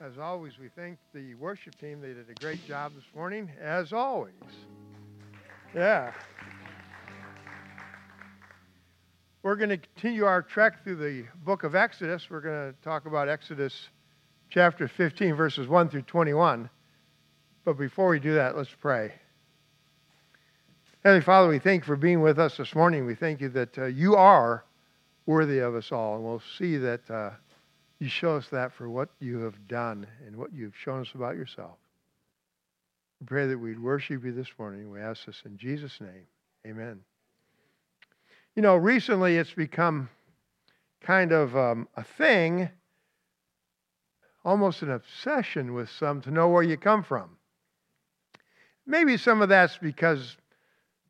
As always, we thank the worship team. They did a great job this morning, as always. Yeah. We're going to continue our trek through the book of Exodus. We're going to talk about Exodus chapter 15, verses 1 through 21. But before we do that, let's pray. Heavenly Father, we thank you for being with us this morning. We thank you that uh, you are worthy of us all. And we'll see that. Uh, you show us that for what you have done and what you've shown us about yourself. We pray that we'd worship you this morning. We ask this in Jesus' name. Amen. You know, recently it's become kind of um, a thing, almost an obsession with some to know where you come from. Maybe some of that's because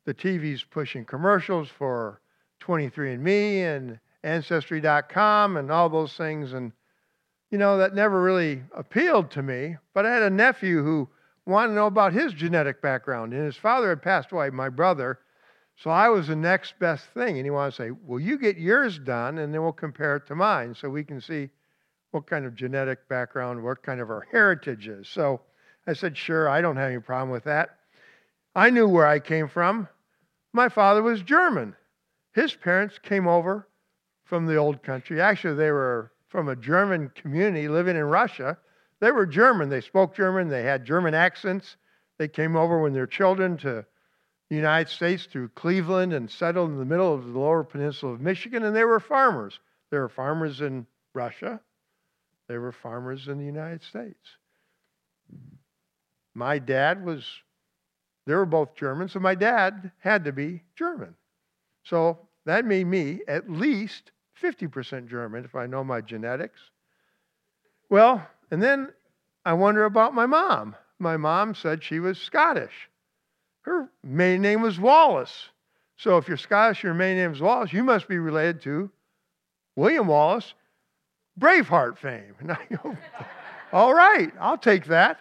the TV's pushing commercials for 23andMe and Ancestry.com and all those things. And you know, that never really appealed to me. But I had a nephew who wanted to know about his genetic background. And his father had passed away, my brother. So I was the next best thing. And he wanted to say, Well, you get yours done, and then we'll compare it to mine so we can see what kind of genetic background, what kind of our heritage is. So I said, Sure, I don't have any problem with that. I knew where I came from. My father was German. His parents came over from the old country. Actually, they were from a German community living in Russia. They were German. They spoke German. They had German accents. They came over when they were children to the United States through Cleveland and settled in the middle of the lower peninsula of Michigan, and they were farmers. They were farmers in Russia. They were farmers in the United States. My dad was, they were both German, so my dad had to be German. So that made me at least 50% German if I know my genetics. Well, and then I wonder about my mom. My mom said she was Scottish. Her main name was Wallace. So if you're Scottish, your main name is Wallace, you must be related to William Wallace, Braveheart fame. All right, I'll take that.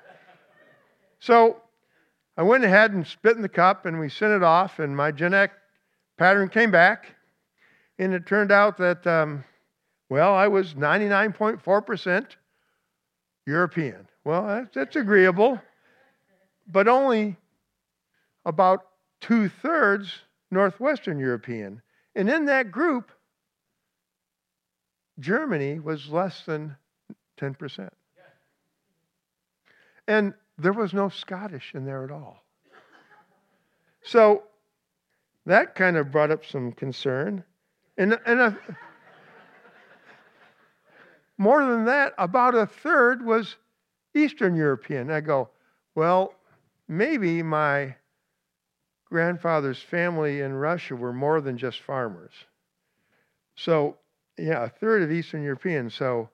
So I went ahead and spit in the cup and we sent it off, and my genetic pattern came back. And it turned out that, um, well, I was 99.4% European. Well, that's, agreeable, but only about two thirds Northwestern European. And in that group, Germany was less than 10%. And there was no Scottish in there at all. So that kind of brought up some concern. And, and a, more than that, about a third was Eastern European. I go, well, maybe my grandfather's family in Russia were more than just farmers. So, yeah, a third of Eastern European. So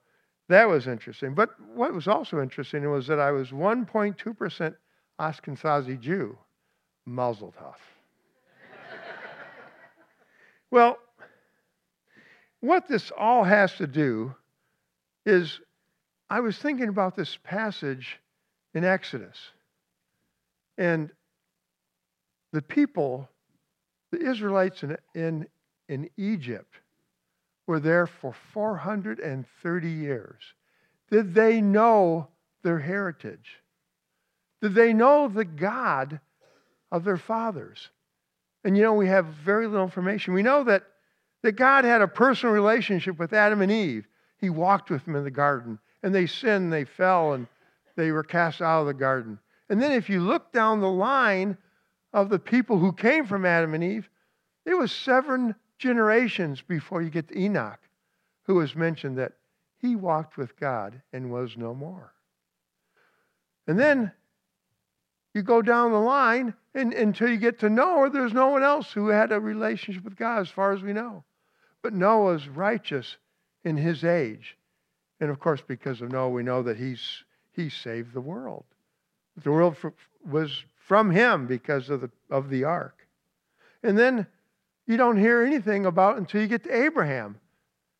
that was interesting. But what was also interesting was that I was 1.2% Ashkenazi Jew, Mazel tov. well, what this all has to do is I was thinking about this passage in Exodus. And the people, the Israelites in, in, in Egypt, were there for 430 years. Did they know their heritage? Did they know the God of their fathers? And you know, we have very little information. We know that that God had a personal relationship with Adam and Eve. He walked with them in the garden, and they sinned, they fell, and they were cast out of the garden. And then if you look down the line of the people who came from Adam and Eve, it was seven generations before you get to Enoch, who was mentioned that he walked with God and was no more. And then you go down the line and, until you get to Noah, there's no one else who had a relationship with God as far as we know. But Noah's righteous in his age. And of course, because of Noah, we know that he's, he saved the world. The world was from him because of the, of the ark. And then you don't hear anything about until you get to Abraham.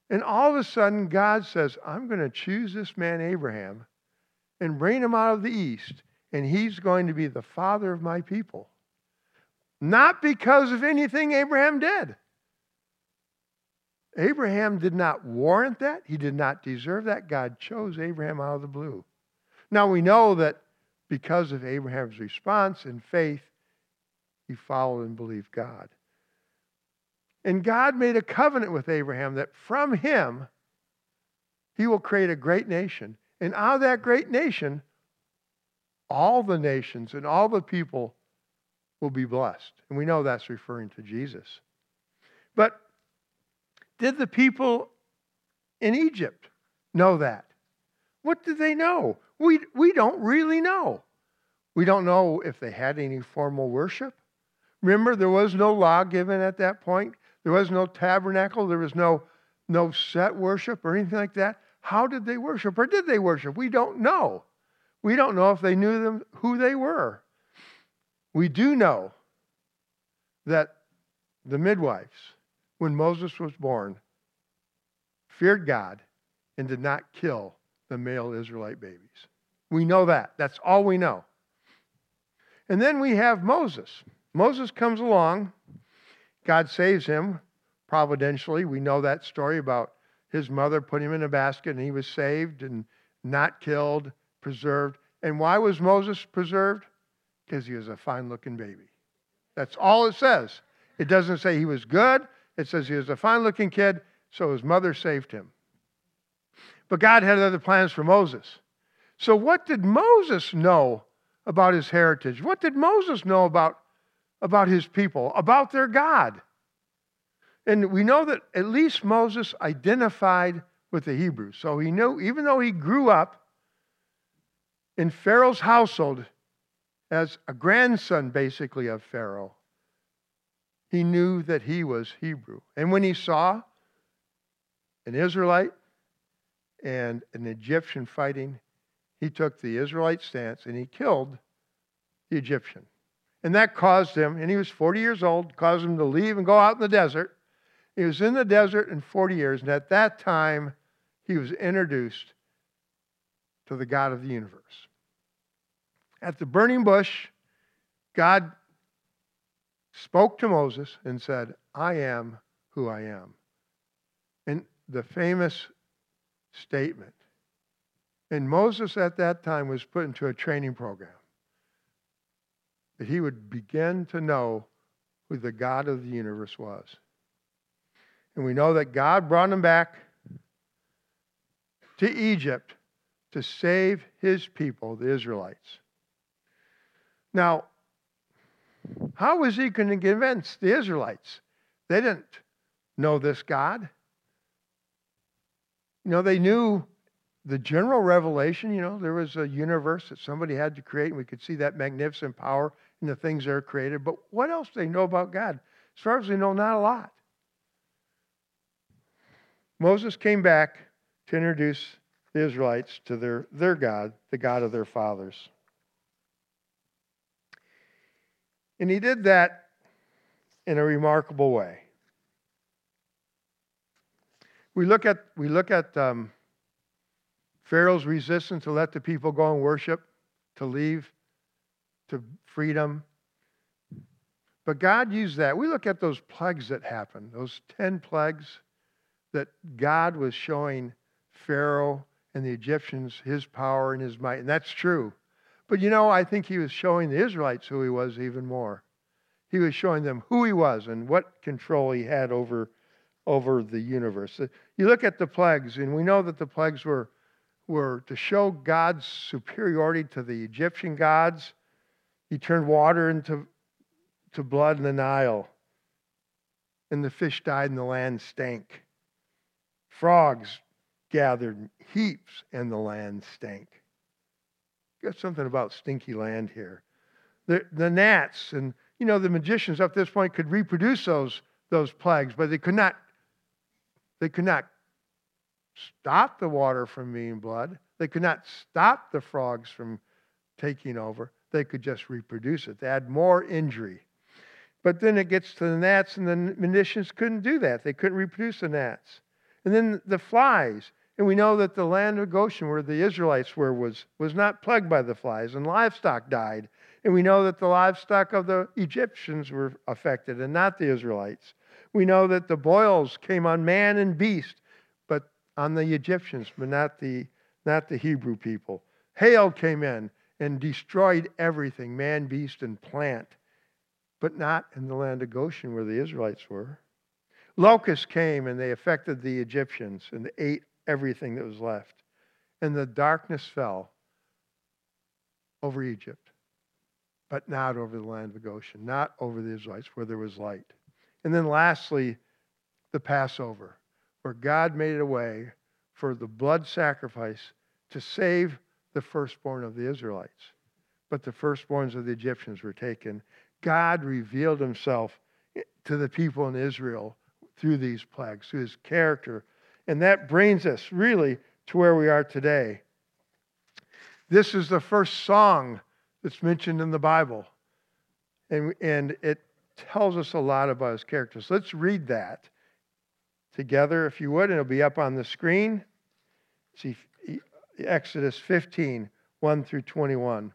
And all of a sudden, God says, I'm going to choose this man, Abraham, and bring him out of the east, and he's going to be the father of my people. Not because of anything Abraham did. Abraham did not warrant that. He did not deserve that. God chose Abraham out of the blue. Now we know that because of Abraham's response and faith, he followed and believed God. And God made a covenant with Abraham that from him, he will create a great nation. And out of that great nation, all the nations and all the people will be blessed. And we know that's referring to Jesus. But did the people in Egypt know that? What did they know? We, we don't really know. We don't know if they had any formal worship. Remember, there was no law given at that point. There was no tabernacle. There was no, no set worship or anything like that. How did they worship? Or did they worship? We don't know. We don't know if they knew them who they were. We do know that the midwives, when Moses was born, feared God and did not kill the male Israelite babies. We know that. That's all we know. And then we have Moses. Moses comes along. God saves him providentially. We know that story about his mother put him in a basket and he was saved and not killed, preserved. And why was Moses preserved? Because he was a fine looking baby. That's all it says. It doesn't say he was good, it says he was a fine looking kid, so his mother saved him. But God had other plans for Moses. So, what did Moses know about his heritage? What did Moses know about, about his people, about their God? And we know that at least Moses identified with the Hebrews. So he knew, even though he grew up in Pharaoh's household as a grandson, basically, of Pharaoh, he knew that he was Hebrew. And when he saw an Israelite and an Egyptian fighting, he took the Israelite stance and he killed the Egyptian. And that caused him, and he was 40 years old, caused him to leave and go out in the desert. He was in the desert in 40 years, and at that time, he was introduced to the God of the universe. At the burning bush, God spoke to Moses and said, I am who I am. And the famous statement. And Moses at that time was put into a training program that he would begin to know who the God of the universe was. And we know that God brought him back to Egypt to save his people, the Israelites. Now, how was he going to convince the Israelites? They didn't know this God. You know, they knew the general revelation, you know, there was a universe that somebody had to create, and we could see that magnificent power in the things that are created. But what else do they know about God? As far as we know, not a lot. Moses came back to introduce the Israelites to their, their God, the God of their fathers. And he did that in a remarkable way. We look at, we look at um, Pharaoh's resistance to let the people go and worship, to leave, to freedom. But God used that. We look at those plagues that happened, those 10 plagues that God was showing Pharaoh and the Egyptians his power and his might. And that's true. But you know, I think he was showing the Israelites who he was even more. He was showing them who he was and what control he had over over the universe. Uh, you look at the plagues, and we know that the plagues were, were to show God's superiority to the Egyptian gods. He turned water into to blood in the Nile, and the fish died, and the land stank. Frogs gathered heaps, and the land stank. Got something about stinky land here. The, the gnats and you know the magicians up to this point could reproduce those those plagues, but they could not they could not stop the water from being blood. They could not stop the frogs from taking over. They could just reproduce it. They had more injury. But then it gets to the gnats, and the magicians couldn't do that. They couldn't reproduce the gnats. And then the flies. And we know that the land of Goshen, where the Israelites were, was, was not plagued by the flies, and livestock died. And we know that the livestock of the Egyptians were affected, and not the Israelites. We know that the boils came on man and beast, but on the Egyptians, but not the, not the Hebrew people. Hail came in and destroyed everything man, beast, and plant, but not in the land of Goshen where the Israelites were. Locusts came and they affected the Egyptians and ate everything that was left. And the darkness fell over Egypt, but not over the land of Goshen, not over the Israelites where there was light. And then lastly, the Passover, where God made a way for the blood sacrifice to save the firstborn of the Israelites. But the firstborns of the Egyptians were taken. God revealed himself to the people in Israel through these plagues, through his character. And that brings us really to where we are today. This is the first song that's mentioned in the Bible. And, and it tells us a lot about his characters. Let's read that together, if you would, and it'll be up on the screen. See Exodus 15, 1 through 21.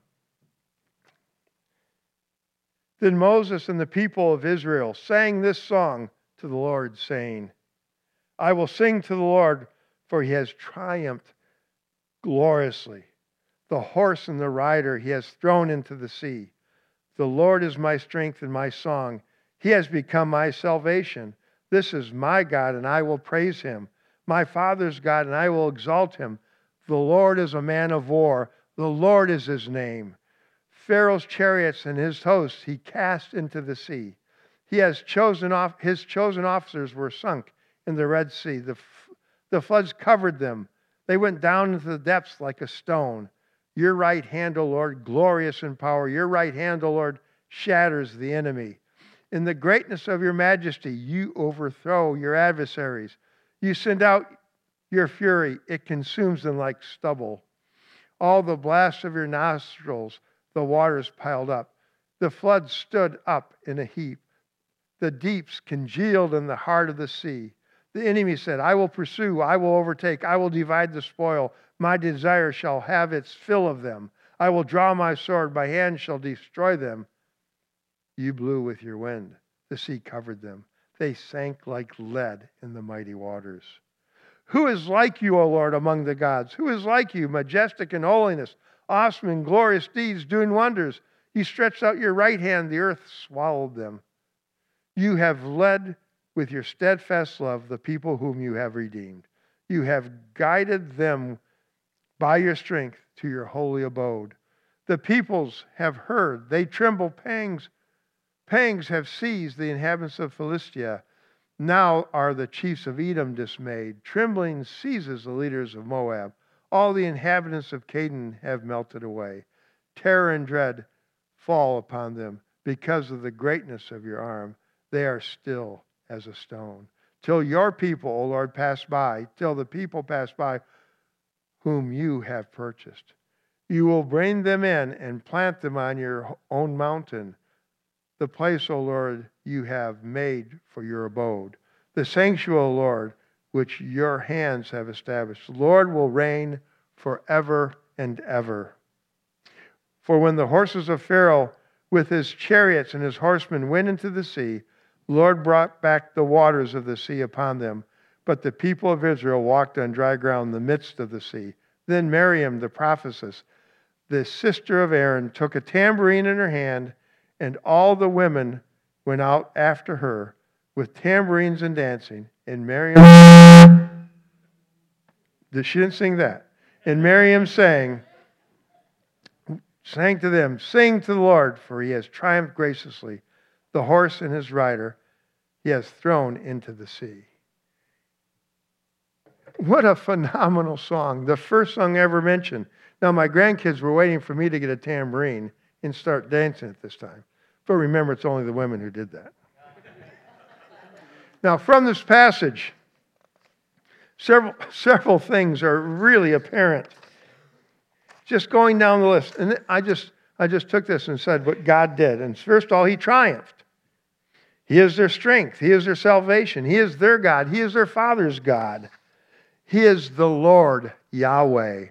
Then Moses and the people of Israel sang this song to the Lord, saying, I will sing to the Lord, for he has triumphed gloriously. The horse and the rider he has thrown into the sea. The Lord is my strength and my song. He has become my salvation. This is my God, and I will praise him. My Father's God, and I will exalt him. The Lord is a man of war. The Lord is his name. Pharaoh's chariots and his hosts he cast into the sea. He has chosen off, his chosen officers were sunk in the Red Sea. The, the floods covered them. They went down into the depths like a stone. Your right hand, O Lord, glorious in power. Your right hand, O Lord, shatters the enemy. In the greatness of your majesty, you overthrow your adversaries. You send out your fury, it consumes them like stubble. All the blasts of your nostrils, the waters piled up. The floods stood up in a heap. The deeps congealed in the heart of the sea. The enemy said, I will pursue, I will overtake, I will divide the spoil. My desire shall have its fill of them. I will draw my sword, my hand shall destroy them. You blew with your wind, the sea covered them. They sank like lead in the mighty waters. Who is like you, O Lord, among the gods? Who is like you, majestic in holiness, awesome in glorious deeds, doing wonders? You stretched out your right hand, the earth swallowed them. You have led with your steadfast love the people whom you have redeemed. You have guided them by your strength to your holy abode. The peoples have heard, they tremble pangs. Pangs have seized the inhabitants of Philistia. Now are the chiefs of Edom dismayed. Trembling seizes the leaders of Moab. All the inhabitants of Canaan have melted away. Terror and dread fall upon them because of the greatness of your arm they are still as a stone. Till your people, O Lord, pass by, till the people pass by whom you have purchased. You will bring them in and plant them on your own mountain, the place, O Lord, you have made for your abode, the sanctuary, O Lord, which your hands have established. The Lord will reign forever and ever. For when the horses of Pharaoh with his chariots and his horsemen went into the sea, Lord brought back the waters of the sea upon them. But the people of Israel walked on dry ground in the midst of the sea. Then Miriam, the prophetess, the sister of Aaron, took a tambourine in her hand, and all the women went out after her with tambourines and dancing. And Miriam, she didn't sing that. And Miriam sang, sang to them, Sing to the Lord, for he has triumphed graciously the horse and his rider he has thrown into the sea. What a phenomenal song. The first song I ever mentioned. Now, my grandkids were waiting for me to get a tambourine and start dancing at this time. But remember, it's only the women who did that. now, from this passage, several, several things are really apparent. Just going down the list. And I just, I just took this and said what God did. And first of all, He triumphed. He is their strength. He is their salvation. He is their God. He is their Father's God. He is the Lord Yahweh.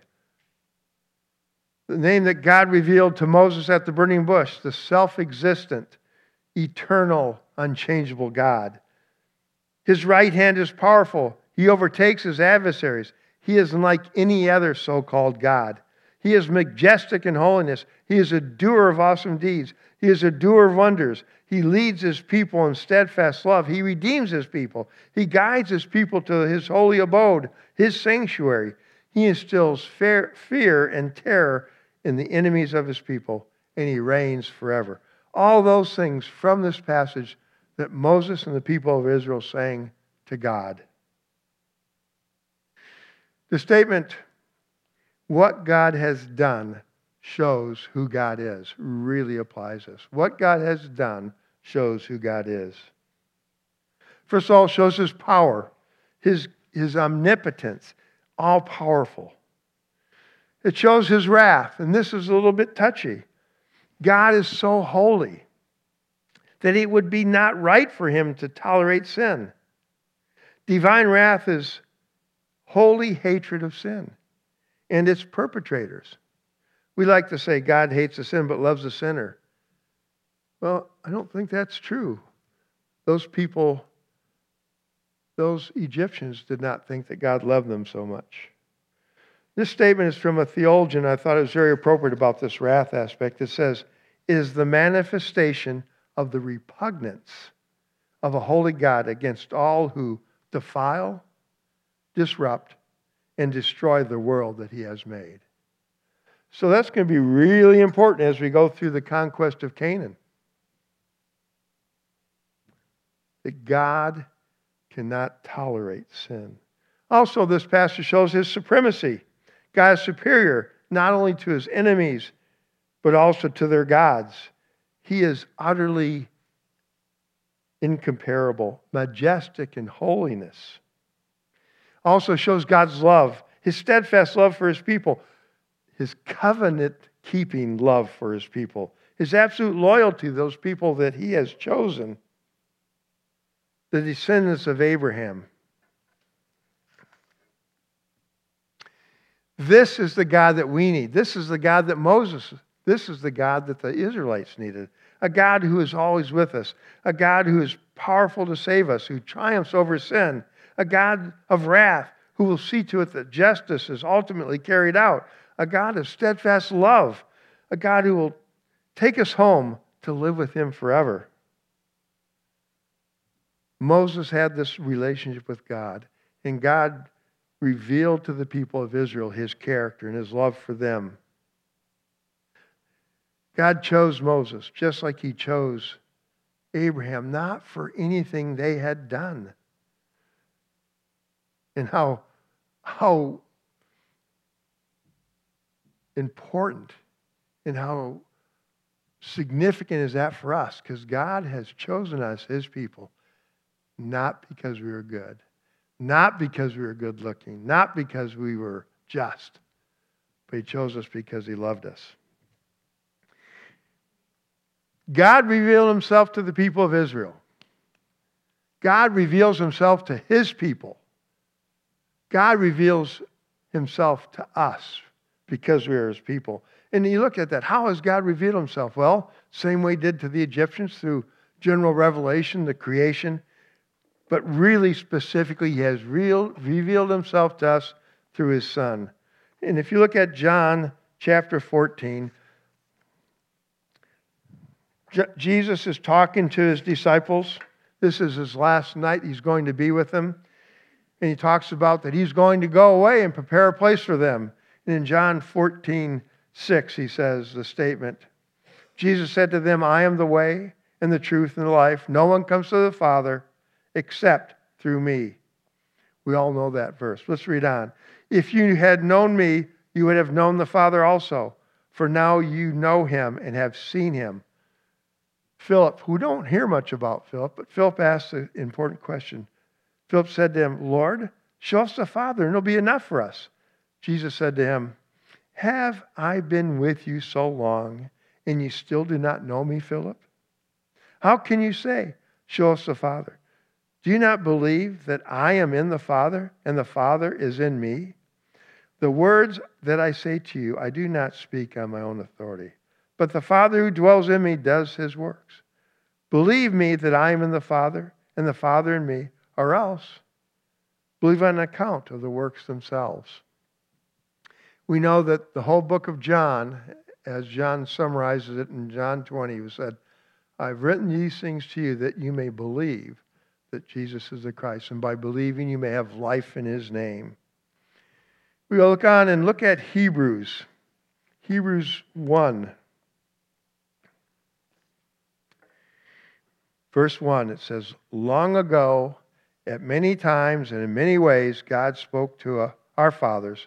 The name that God revealed to Moses at the burning bush, the self existent, eternal, unchangeable God. His right hand is powerful. He overtakes his adversaries. He is unlike any other so called God. He is majestic in holiness. He is a doer of awesome deeds. He is a doer of wonders. He leads his people in steadfast love. He redeems his people. He guides his people to his holy abode, his sanctuary. He instills fear, and terror in the enemies of his people, and he reigns forever. All those things from this passage that Moses and the people of Israel sang to God. The statement, what God has done shows who God is, really applies this. What God has done shows who God is. First of all, shows his power, his, his omnipotence, all powerful. It shows his wrath, and this is a little bit touchy. God is so holy that it would be not right for him to tolerate sin. Divine wrath is holy hatred of sin and its perpetrators. We like to say God hates the sin but loves the sinner. Well, I don't think that's true. Those people, those Egyptians, did not think that God loved them so much. This statement is from a theologian. I thought it was very appropriate about this wrath aspect. It says, is the manifestation of the repugnance of a holy God against all who defile, disrupt, and destroy the world that he has made. So that's going to be really important as we go through the conquest of Canaan. That God cannot tolerate sin. Also, this passage shows his supremacy. God is superior not only to his enemies, but also to their gods. He is utterly incomparable, majestic in holiness. Also shows God's love, his steadfast love for his people, his covenant keeping love for his people, his absolute loyalty to those people that he has chosen, the descendants of Abraham. This is the God that we need. This is the God that Moses, this is the God that the Israelites needed a God who is always with us, a God who is powerful to save us, who triumphs over sin, a God of wrath who will see to it that justice is ultimately carried out, a God of steadfast love, a God who will take us home to live with Him forever. Moses had this relationship with God, and God revealed to the people of Israel his character and his love for them. God chose Moses just like he chose Abraham, not for anything they had done. And how, how important and how significant is that for us? Because God has chosen us, his people, not because we were good, not because we were good looking, not because we were just, but he chose us because he loved us. God revealed himself to the people of Israel. God reveals himself to his people. God reveals himself to us because we are his people. And you look at that. How has God revealed himself? Well, same way he did to the Egyptians through general revelation, the creation. But really specifically, he has real, revealed himself to us through his son. And if you look at John chapter 14, Jesus is talking to his disciples. This is his last night. He's going to be with them. And he talks about that he's going to go away and prepare a place for them. And in John 14, 6, he says the statement Jesus said to them, I am the way and the truth and the life. No one comes to the Father except through me. We all know that verse. Let's read on. If you had known me, you would have known the Father also. For now you know him and have seen him. Philip, who don't hear much about Philip, but Philip asked an important question. Philip said to him, Lord, show us the Father, and it'll be enough for us. Jesus said to him, Have I been with you so long, and you still do not know me, Philip? How can you say, Show us the Father? Do you not believe that I am in the Father, and the Father is in me? The words that I say to you, I do not speak on my own authority. But the Father who dwells in me does his works. Believe me that I am in the Father, and the Father in me, or else believe on account of the works themselves. We know that the whole book of John, as John summarizes it in John 20, he said, I've written these things to you that you may believe that Jesus is the Christ, and by believing you may have life in his name. We will look on and look at Hebrews. Hebrews 1. Verse 1, it says, Long ago, at many times and in many ways, God spoke to uh, our fathers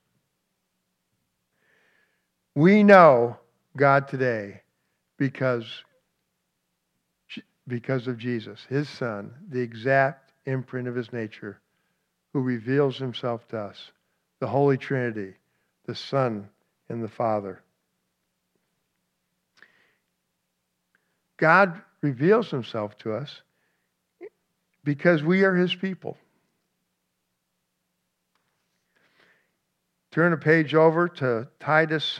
We know God today because, because of Jesus, his son, the exact imprint of his nature, who reveals himself to us, the Holy Trinity, the Son and the Father. God reveals himself to us because we are his people. Turn a page over to Titus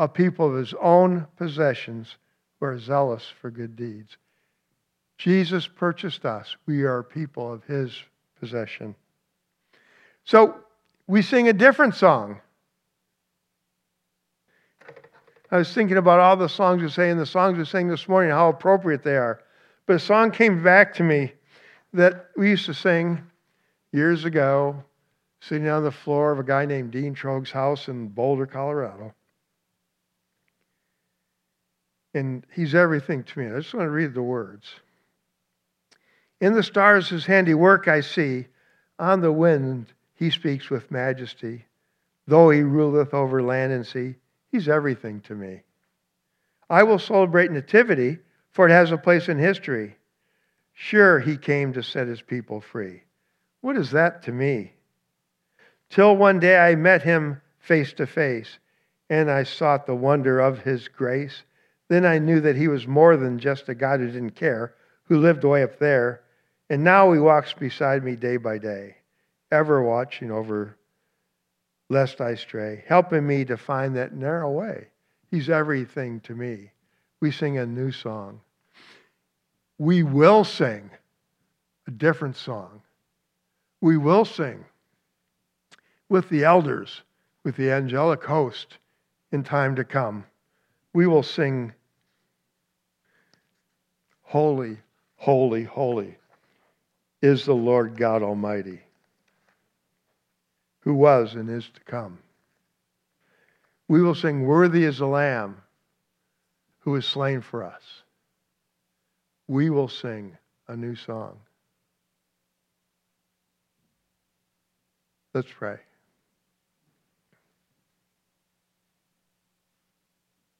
a people of his own possessions who are zealous for good deeds. Jesus purchased us. We are people of his possession. So we sing a different song. I was thinking about all the songs we sang and the songs we sang this morning, how appropriate they are. But a song came back to me that we used to sing years ago, sitting on the floor of a guy named Dean Trogue's house in Boulder, Colorado. And he's everything to me. I just want to read the words. In the stars his handiwork I see, on the wind he speaks with majesty. Though he ruleth over land and sea, he's everything to me. I will celebrate Nativity, for it has a place in history. Sure, he came to set his people free. What is that to me? Till one day I met him face to face, and I sought the wonder of his grace. Then I knew that he was more than just a God who didn't care, who lived way up there. And now he walks beside me day by day, ever watching over lest I stray, helping me to find that narrow way. He's everything to me. We sing a new song. We will sing a different song. We will sing with the elders, with the angelic host in time to come. We will sing Holy, holy, holy is the Lord God Almighty, who was and is to come. We will sing, Worthy is the Lamb who is slain for us. We will sing a new song. Let's pray.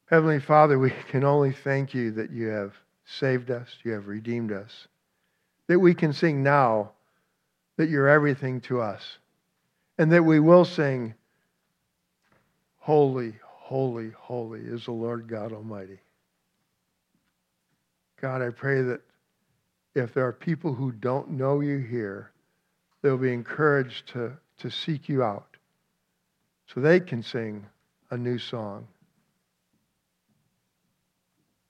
Heavenly Father, we can only thank you that you have saved us, you have redeemed us. That we can sing now that you're everything to us. And that we will sing, Holy, holy, holy is the Lord God Almighty. God, I pray that if there are people who don't know you here, they'll be encouraged to, to seek you out so they can sing a new song.